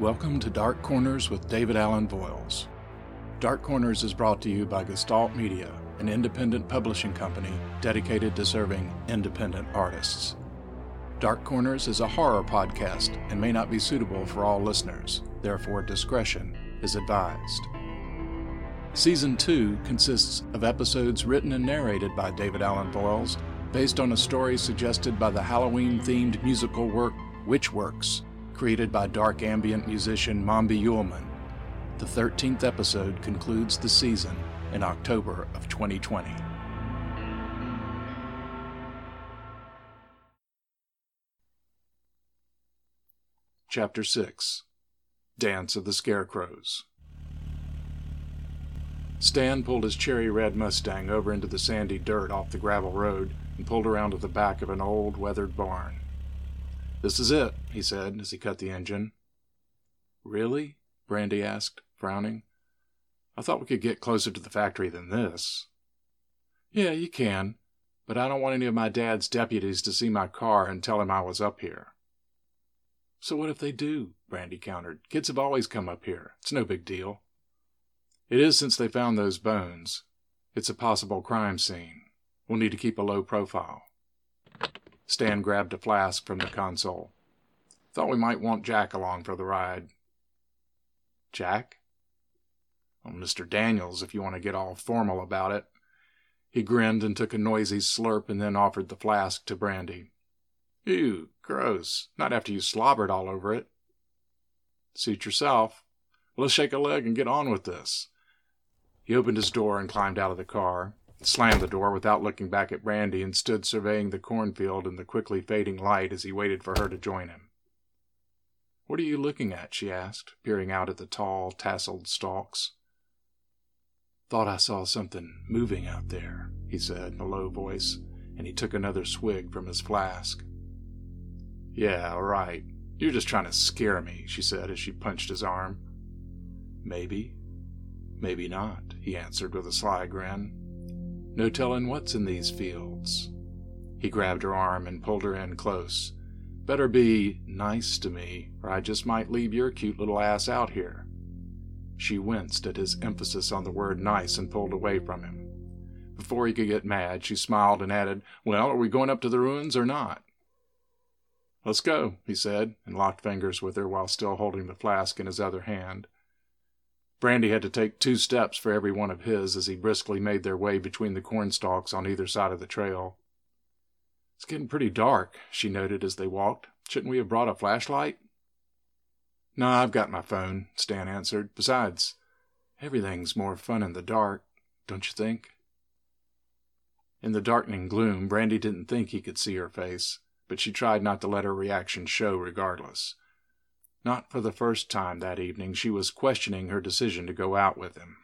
Welcome to Dark Corners with David Allen Voiles. Dark Corners is brought to you by Gestalt Media, an independent publishing company dedicated to serving independent artists. Dark Corners is a horror podcast and may not be suitable for all listeners, therefore, discretion is advised. Season 2 consists of episodes written and narrated by David Allen Voiles, based on a story suggested by the Halloween themed musical work Witchworks, created by dark ambient musician Mombi Uhlman. The 13th episode concludes the season in October of 2020. Chapter 6 Dance of the Scarecrows. Stan pulled his cherry red Mustang over into the sandy dirt off the gravel road and pulled around to the back of an old, weathered barn. This is it, he said as he cut the engine. Really? Brandy asked, frowning. I thought we could get closer to the factory than this. Yeah, you can, but I don't want any of my dad's deputies to see my car and tell him I was up here. So what if they do? Brandy countered. Kids have always come up here. It's no big deal. It is since they found those bones. It's a possible crime scene. We'll need to keep a low profile. Stan grabbed a flask from the console. Thought we might want Jack along for the ride. Jack? Well, Mr. Daniels, if you want to get all formal about it. He grinned and took a noisy slurp and then offered the flask to Brandy. Ew, gross. Not after you slobbered all over it. Suit yourself. Let's shake a leg and get on with this. He opened his door and climbed out of the car, slammed the door without looking back at Brandy, and stood surveying the cornfield in the quickly fading light as he waited for her to join him. What are you looking at? she asked, peering out at the tall, tasseled stalks. Thought I saw something moving out there, he said in a low voice, and he took another swig from his flask. Yeah, right. You're just trying to scare me, she said as she punched his arm. Maybe. Maybe not, he answered with a sly grin. No telling what's in these fields. He grabbed her arm and pulled her in close. Better be nice to me, or I just might leave your cute little ass out here. She winced at his emphasis on the word nice and pulled away from him. Before he could get mad, she smiled and added, Well, are we going up to the ruins or not? Let's go, he said, and locked fingers with her while still holding the flask in his other hand. Brandy had to take two steps for every one of his as he briskly made their way between the cornstalks on either side of the trail. It's getting pretty dark, she noted as they walked. Shouldn't we have brought a flashlight? No, I've got my phone, Stan answered. Besides, everything's more fun in the dark, don't you think? In the darkening gloom, Brandy didn't think he could see her face, but she tried not to let her reaction show regardless. Not for the first time that evening, she was questioning her decision to go out with him.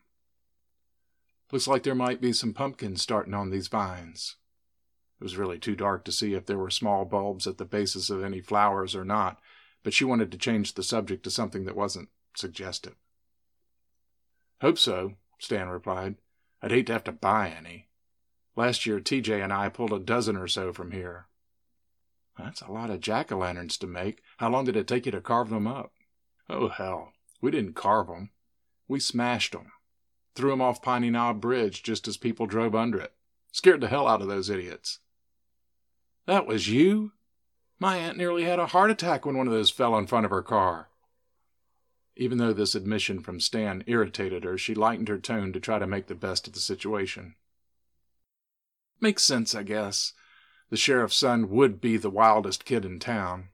Looks like there might be some pumpkins starting on these vines. It was really too dark to see if there were small bulbs at the bases of any flowers or not, but she wanted to change the subject to something that wasn't suggestive. Hope so, Stan replied. I'd hate to have to buy any. Last year, TJ and I pulled a dozen or so from here. That's a lot of jack o' lanterns to make. How long did it take you to carve them up? Oh, hell. We didn't carve them. We smashed them. Threw them off Piney Knob Bridge just as people drove under it. Scared the hell out of those idiots. That was you? My aunt nearly had a heart attack when one of those fell in front of her car. Even though this admission from Stan irritated her, she lightened her tone to try to make the best of the situation. Makes sense, I guess the sheriff's son would be the wildest kid in town.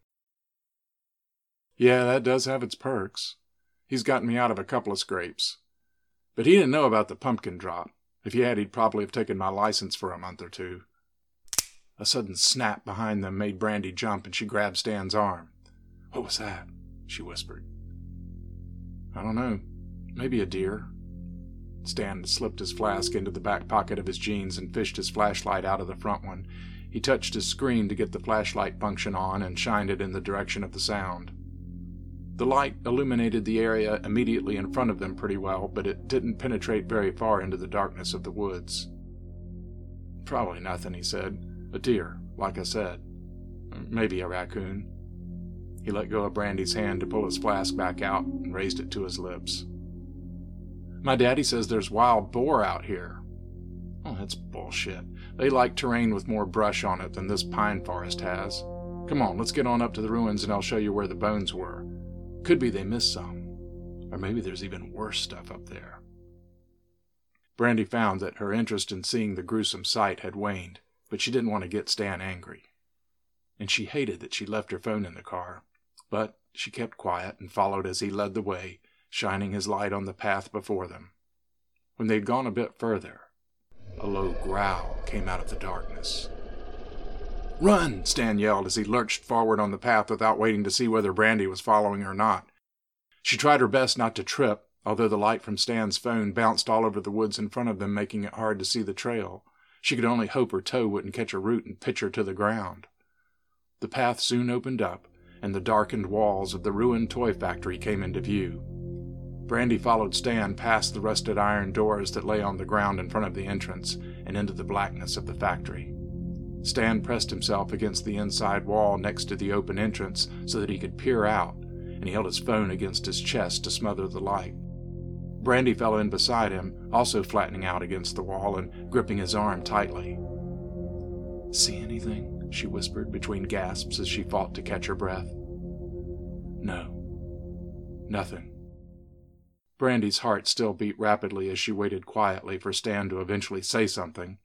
Yeah, that does have its perks. He's gotten me out of a couple of scrapes. But he didn't know about the pumpkin drop. If he had, he'd probably have taken my license for a month or two. A sudden snap behind them made Brandy jump, and she grabbed Stan's arm. What was that? she whispered. I don't know. Maybe a deer. Stan slipped his flask into the back pocket of his jeans and fished his flashlight out of the front one. He touched his screen to get the flashlight function on and shined it in the direction of the sound. The light illuminated the area immediately in front of them pretty well, but it didn't penetrate very far into the darkness of the woods. Probably nothing, he said. A deer, like I said. Maybe a raccoon. He let go of Brandy's hand to pull his flask back out and raised it to his lips. My daddy says there's wild boar out here. Oh, that's bullshit. They like terrain with more brush on it than this pine forest has. Come on, let's get on up to the ruins and I'll show you where the bones were. Could be they missed some. Or maybe there's even worse stuff up there. Brandy found that her interest in seeing the gruesome sight had waned, but she didn't want to get Stan angry. And she hated that she left her phone in the car. But she kept quiet and followed as he led the way, shining his light on the path before them. When they'd gone a bit further, a low growl came out of the darkness. Run! Stan yelled as he lurched forward on the path without waiting to see whether Brandy was following or not. She tried her best not to trip, although the light from Stan's phone bounced all over the woods in front of them, making it hard to see the trail. She could only hope her toe wouldn't catch a root and pitch her to the ground. The path soon opened up, and the darkened walls of the ruined toy factory came into view. Brandy followed Stan past the rusted iron doors that lay on the ground in front of the entrance and into the blackness of the factory. Stan pressed himself against the inside wall next to the open entrance so that he could peer out, and he held his phone against his chest to smother the light. Brandy fell in beside him, also flattening out against the wall and gripping his arm tightly. See anything? she whispered between gasps as she fought to catch her breath. No. Nothing. Brandy's heart still beat rapidly as she waited quietly for Stan to eventually say something.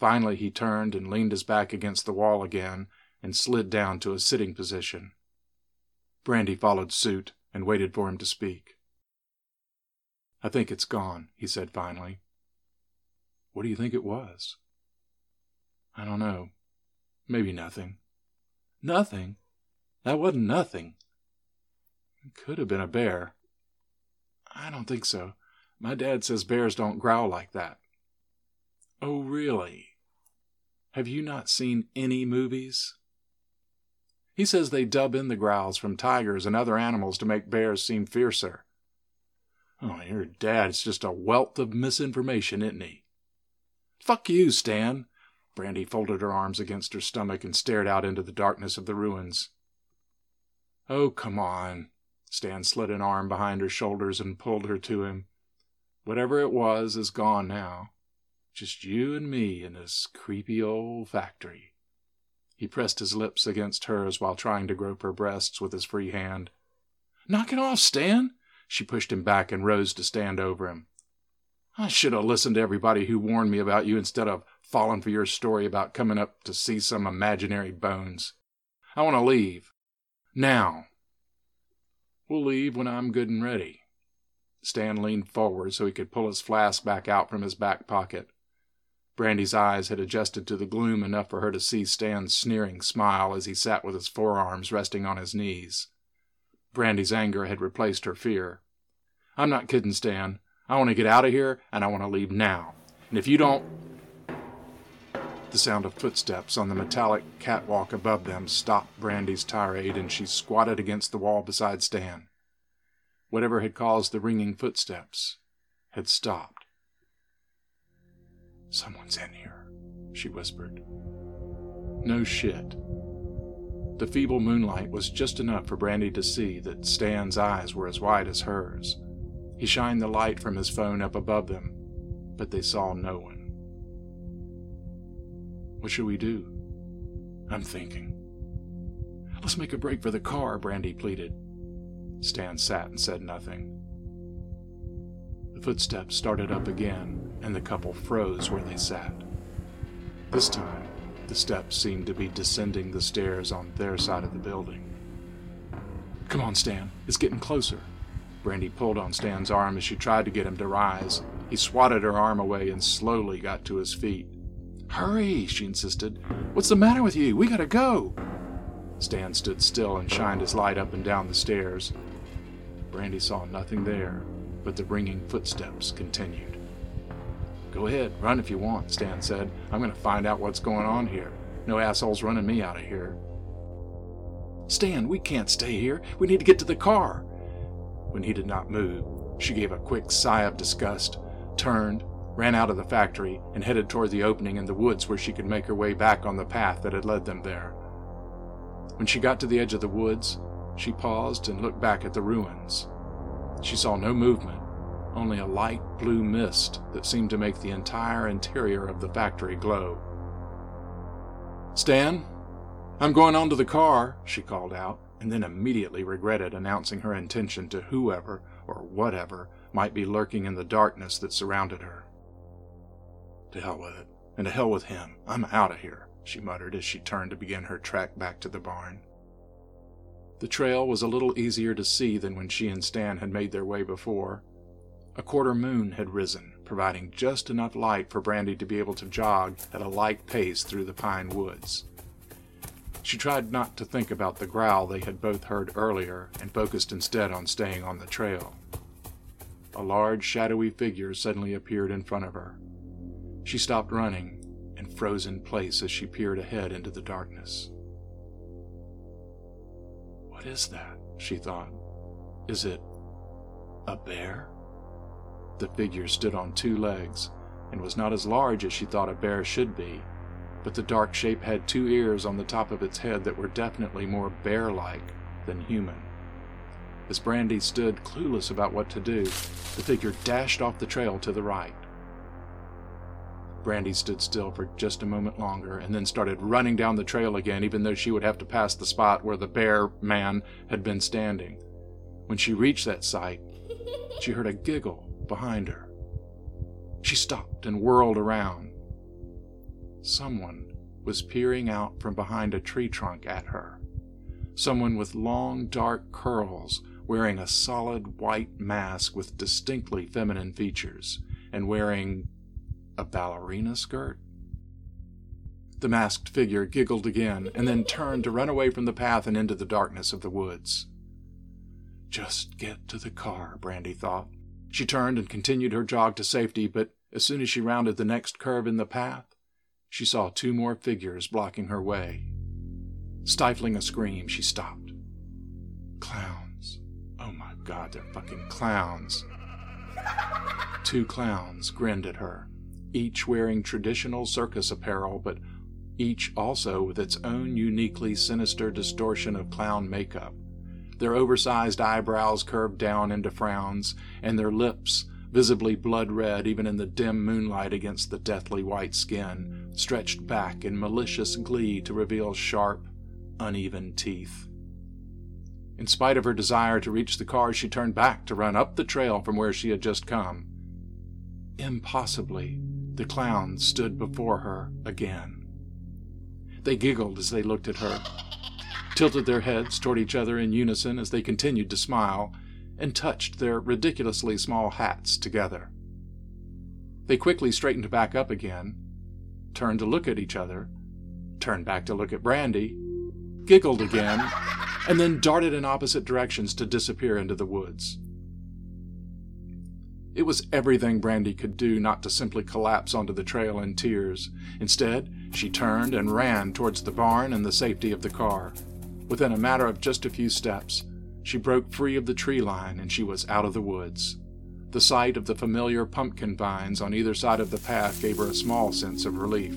Finally, he turned and leaned his back against the wall again and slid down to a sitting position. Brandy followed suit and waited for him to speak. I think it's gone, he said finally. What do you think it was? I don't know. Maybe nothing. Nothing? That wasn't nothing. It could have been a bear. I don't think so. My dad says bears don't growl like that. Oh, really? Have you not seen any movies? He says they dub in the growls from tigers and other animals to make bears seem fiercer. Oh, your dad's just a wealth of misinformation, isn't he? Fuck you, Stan. Brandy folded her arms against her stomach and stared out into the darkness of the ruins. Oh, come on. Stan slid an arm behind her shoulders and pulled her to him. Whatever it was is gone now. Just you and me in this creepy old factory. He pressed his lips against hers while trying to grope her breasts with his free hand. Knock it off, Stan! She pushed him back and rose to stand over him. I should have listened to everybody who warned me about you instead of falling for your story about coming up to see some imaginary bones. I want to leave. Now. We'll leave when I'm good and ready. Stan leaned forward so he could pull his flask back out from his back pocket. Brandy's eyes had adjusted to the gloom enough for her to see Stan's sneering smile as he sat with his forearms resting on his knees. Brandy's anger had replaced her fear. I'm not kidding, Stan. I want to get out of here, and I want to leave now. And if you don't. The sound of footsteps on the metallic catwalk above them stopped Brandy's tirade, and she squatted against the wall beside Stan. Whatever had caused the ringing footsteps had stopped. Someone's in here, she whispered. No shit. The feeble moonlight was just enough for Brandy to see that Stan's eyes were as wide as hers. He shined the light from his phone up above them, but they saw no one. What should we do? I'm thinking. Let's make a break for the car, Brandy pleaded. Stan sat and said nothing. The footsteps started up again, and the couple froze where they sat. This time, the steps seemed to be descending the stairs on their side of the building. Come on, Stan. It's getting closer. Brandy pulled on Stan's arm as she tried to get him to rise. He swatted her arm away and slowly got to his feet. Hurry, she insisted. What's the matter with you? We gotta go. Stan stood still and shined his light up and down the stairs. Brandy saw nothing there, but the ringing footsteps continued. Go ahead, run if you want, Stan said. I'm to find out what's going on here. No assholes running me out of here. Stan, we can't stay here. We need to get to the car. When he did not move, she gave a quick sigh of disgust, turned, ran out of the factory, and headed toward the opening in the woods where she could make her way back on the path that had led them there. When she got to the edge of the woods, She paused and looked back at the ruins. She saw no movement, only a light blue mist that seemed to make the entire interior of the factory glow. Stan, I'm going on to the car, she called out, and then immediately regretted announcing her intention to whoever or whatever might be lurking in the darkness that surrounded her. To hell with it, and to hell with him. I'm out of here, she muttered as she turned to begin her trek back to the barn. The trail was a little easier to see than when she and Stan had made their way before. A quarter moon had risen, providing just enough light for Brandy to be able to jog at a light pace through the pine woods. She tried not to think about the growl they had both heard earlier and focused instead on staying on the trail. A large, shadowy figure suddenly appeared in front of her. She stopped running and froze in place as she peered ahead into the darkness. What is that? she thought. Is it a bear? The figure stood on two legs and was not as large as she thought a bear should be, but the dark shape had two ears on the top of its head that were definitely more bear like than human. As Brandy stood clueless about what to do, the figure dashed off the trail to the right. Brandy stood still for just a moment longer and then started running down the trail again, even though she would have to pass the spot where the bear man had been standing. When she reached that site, she heard a giggle behind her. She stopped and whirled around. Someone was peering out from behind a tree trunk at her. Someone with long, dark curls, wearing a solid white mask with distinctly feminine features, and wearing a ballerina skirt. The masked figure giggled again and then turned to run away from the path and into the darkness of the woods. Just get to the car, Brandy thought. She turned and continued her jog to safety, but as soon as she rounded the next curve in the path, she saw two more figures blocking her way. Stifling a scream, she stopped. Clowns. Oh my god, they're fucking clowns. Two clowns grinned at her, each wearing traditional circus apparel, but each also with its own uniquely sinister distortion of clown makeup. Their oversized eyebrows curved down into frowns, and their lips, visibly blood red even in the dim moonlight against the deathly white skin, stretched back in malicious glee to reveal sharp, uneven teeth. In spite of her desire to reach the car, she turned back to run up the trail from where she had just come. Impossibly, the clowns stood before her again. They giggled as they looked at her, tilted their heads toward each other in unison as they continued to smile, and touched their ridiculously small hats together. They quickly straightened back up again, turned to look at each other, turned back to look at Brandy, giggled again, and then darted in opposite directions to disappear into the woods. It was everything Brandy could do not to simply collapse onto the trail in tears. Instead, she turned and ran towards the barn and the safety of the car. Within a matter of just a few steps, she broke free of the tree line and she was out of the woods. The sight of the familiar pumpkin vines on either side of the path gave her a small sense of relief.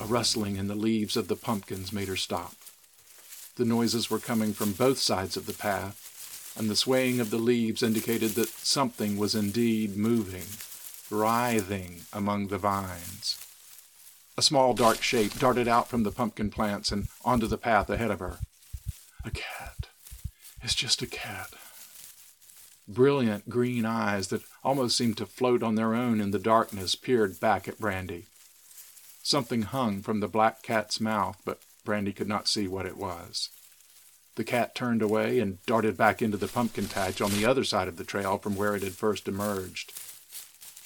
A rustling in the leaves of the pumpkins made her stop. The noises were coming from both sides of the path, and the swaying of the leaves indicated that something was indeed moving, writhing among the vines. A small dark shape darted out from the pumpkin plants and onto the path ahead of her. A cat. It's just a cat brilliant green eyes that almost seemed to float on their own in the darkness peered back at Brandy. Something hung from the black cat's mouth, but Brandy could not see what it was. The cat turned away and darted back into the pumpkin patch on the other side of the trail from where it had first emerged.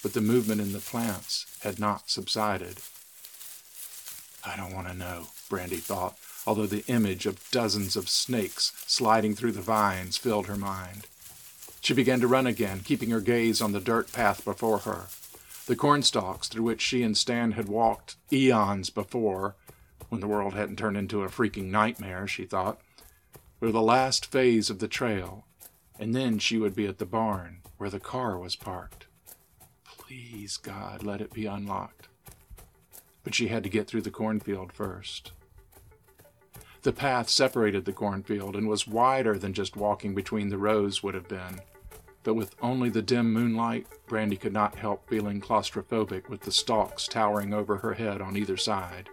But the movement in the plants had not subsided. I don't want to know, Brandy thought, although the image of dozens of snakes sliding through the vines filled her mind. She began to run again, keeping her gaze on the dirt path before her. The cornstalks through which she and Stan had walked eons before, when the world hadn't turned into a freaking nightmare, she thought, were the last phase of the trail, and then she would be at the barn where the car was parked. Please, God, let it be unlocked. But she had to get through the cornfield first. The path separated the cornfield and was wider than just walking between the rows would have been. But with only the dim moonlight, Brandy could not help feeling claustrophobic with the stalks towering over her head on either side.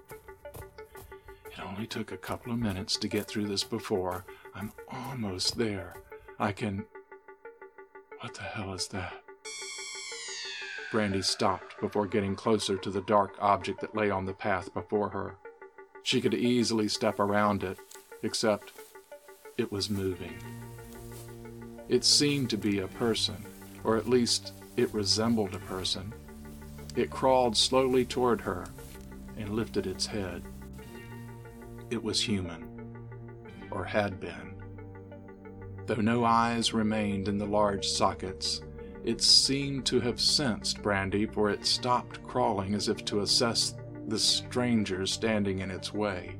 Only took a couple of minutes to get through this before. I'm almost there. I can. What the hell is that? Brandy stopped before getting closer to the dark object that lay on the path before her. She could easily step around it, except it was moving. It seemed to be a person, or at least it resembled a person. It crawled slowly toward her and lifted its head. It was human, or had been. Though no eyes remained in the large sockets, it seemed to have sensed Brandy, for it stopped crawling as if to assess the stranger standing in its way.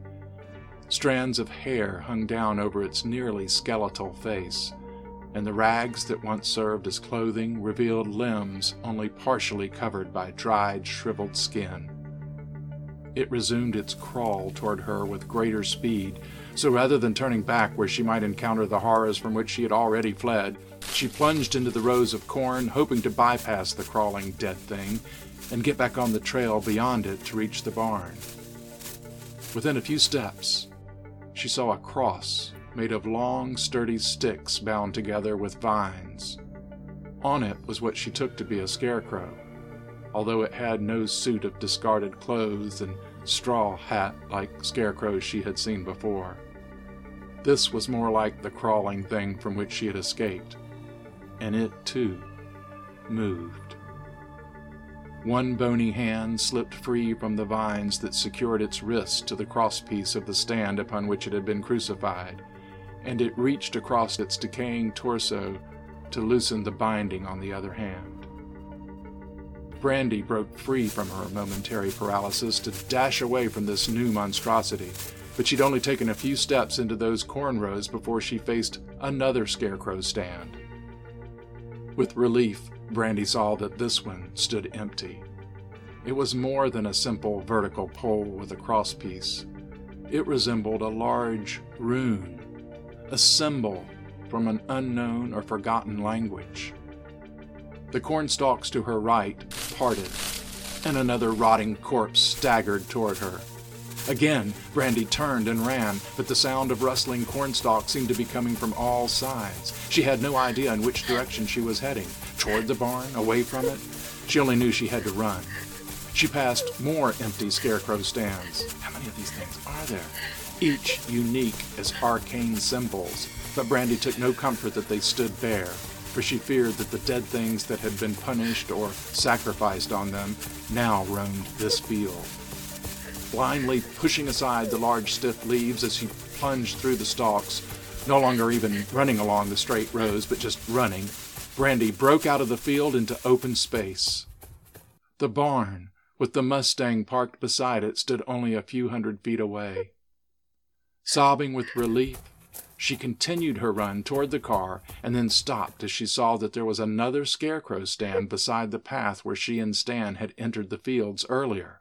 Strands of hair hung down over its nearly skeletal face, and the rags that once served as clothing revealed limbs only partially covered by dried, shriveled skin. It resumed its crawl toward her with greater speed, so rather than turning back where she might encounter the horrors from which she had already fled, she plunged into the rows of corn, hoping to bypass the crawling dead thing and get back on the trail beyond it to reach the barn. Within a few steps, she saw a cross made of long, sturdy sticks bound together with vines. On it was what she took to be a scarecrow, although it had no suit of discarded clothes and straw hat like scarecrows she had seen before. This was more like the crawling thing from which she had escaped, and it, too, moved. One bony hand slipped free from the vines that secured its wrist to the crosspiece of the stand upon which it had been crucified, and it reached across its decaying torso to loosen the binding on the other hand. Brandy broke free from her momentary paralysis to dash away from this new monstrosity, but she'd only taken a few steps into those corn rows before she faced another scarecrow stand. With relief, Brandy saw that this one stood empty. It was more than a simple vertical pole with a crosspiece. It resembled a large rune, a symbol from an unknown or forgotten language. The cornstalks to her right parted, and another rotting corpse staggered toward her. Again, Brandy turned and ran, but the sound of rustling cornstalks seemed to be coming from all sides. She had no idea in which direction she was heading toward the barn, away from it. She only knew she had to run. She passed more empty scarecrow stands. How many of these things are there? Each unique as arcane symbols, but Brandy took no comfort that they stood bare, for she feared that the dead things that had been punished or sacrificed on them now roamed this field blindly pushing aside the large stiff leaves as he plunged through the stalks, no longer even running along the straight rows, but just running, Brandy broke out of the field into open space. The barn, with the Mustang parked beside it, stood only a few hundred feet away. Sobbing with relief, she continued her run toward the car and then stopped as she saw that there was another scarecrow stand beside the path where she and Stan had entered the fields earlier.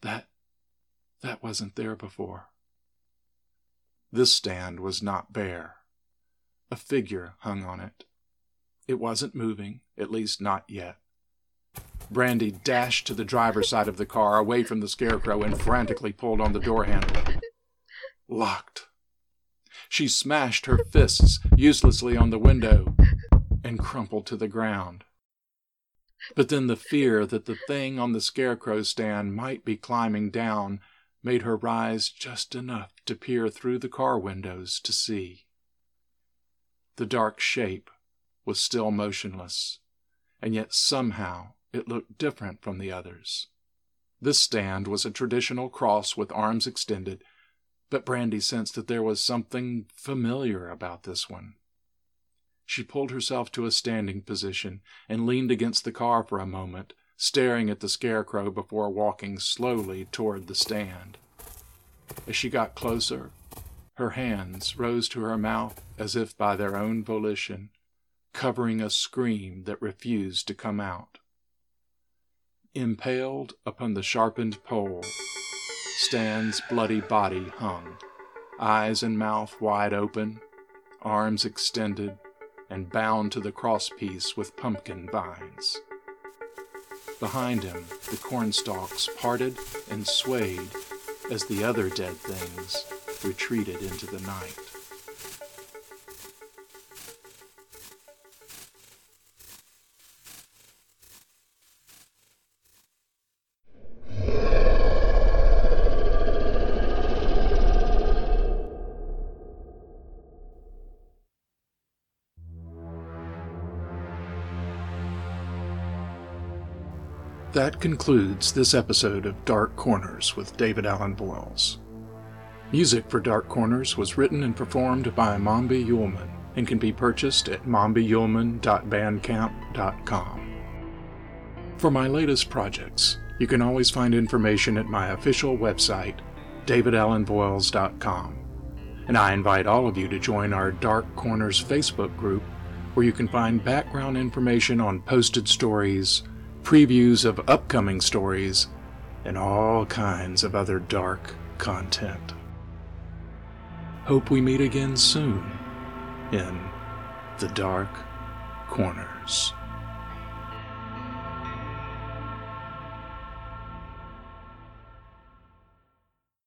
That. that wasn't there before. This stand was not bare. A figure hung on it. It wasn't moving, at least not yet. Brandy dashed to the driver's side of the car, away from the scarecrow, and frantically pulled on the door handle. Locked. She smashed her fists uselessly on the window and crumpled to the ground. But then the fear that the thing on the scarecrow stand might be climbing down made her rise just enough to peer through the car windows to see. The dark shape was still motionless, and yet somehow it looked different from the others. This stand was a traditional cross with arms extended, but Brandy sensed that there was something familiar about this one. She pulled herself to a standing position and leaned against the car for a moment, staring at the scarecrow before walking slowly toward the stand. As she got closer, her hands rose to her mouth as if by their own volition, covering a scream that refused to come out. Impaled upon the sharpened pole, Stan's bloody body hung. eyes and mouth wide open, arms extended, and bound to the crosspiece with pumpkin vines. Behind him, the cornstalks parted and swayed as the other dead things retreated into the night. That concludes this episode of Dark Corners with David Allen Voiles. Music for Dark Corners was written and performed by Mombi Yulman and can be purchased at mombiyulman.bandcamp.com. For my latest projects, you can always find information at my official website, davidallenvoiles.com. And I invite all of you to join our Dark Corners Facebook group where you can find background information on posted stories, previews of upcoming stories, and all kinds of other dark content. Hope we meet again soon in the dark corners.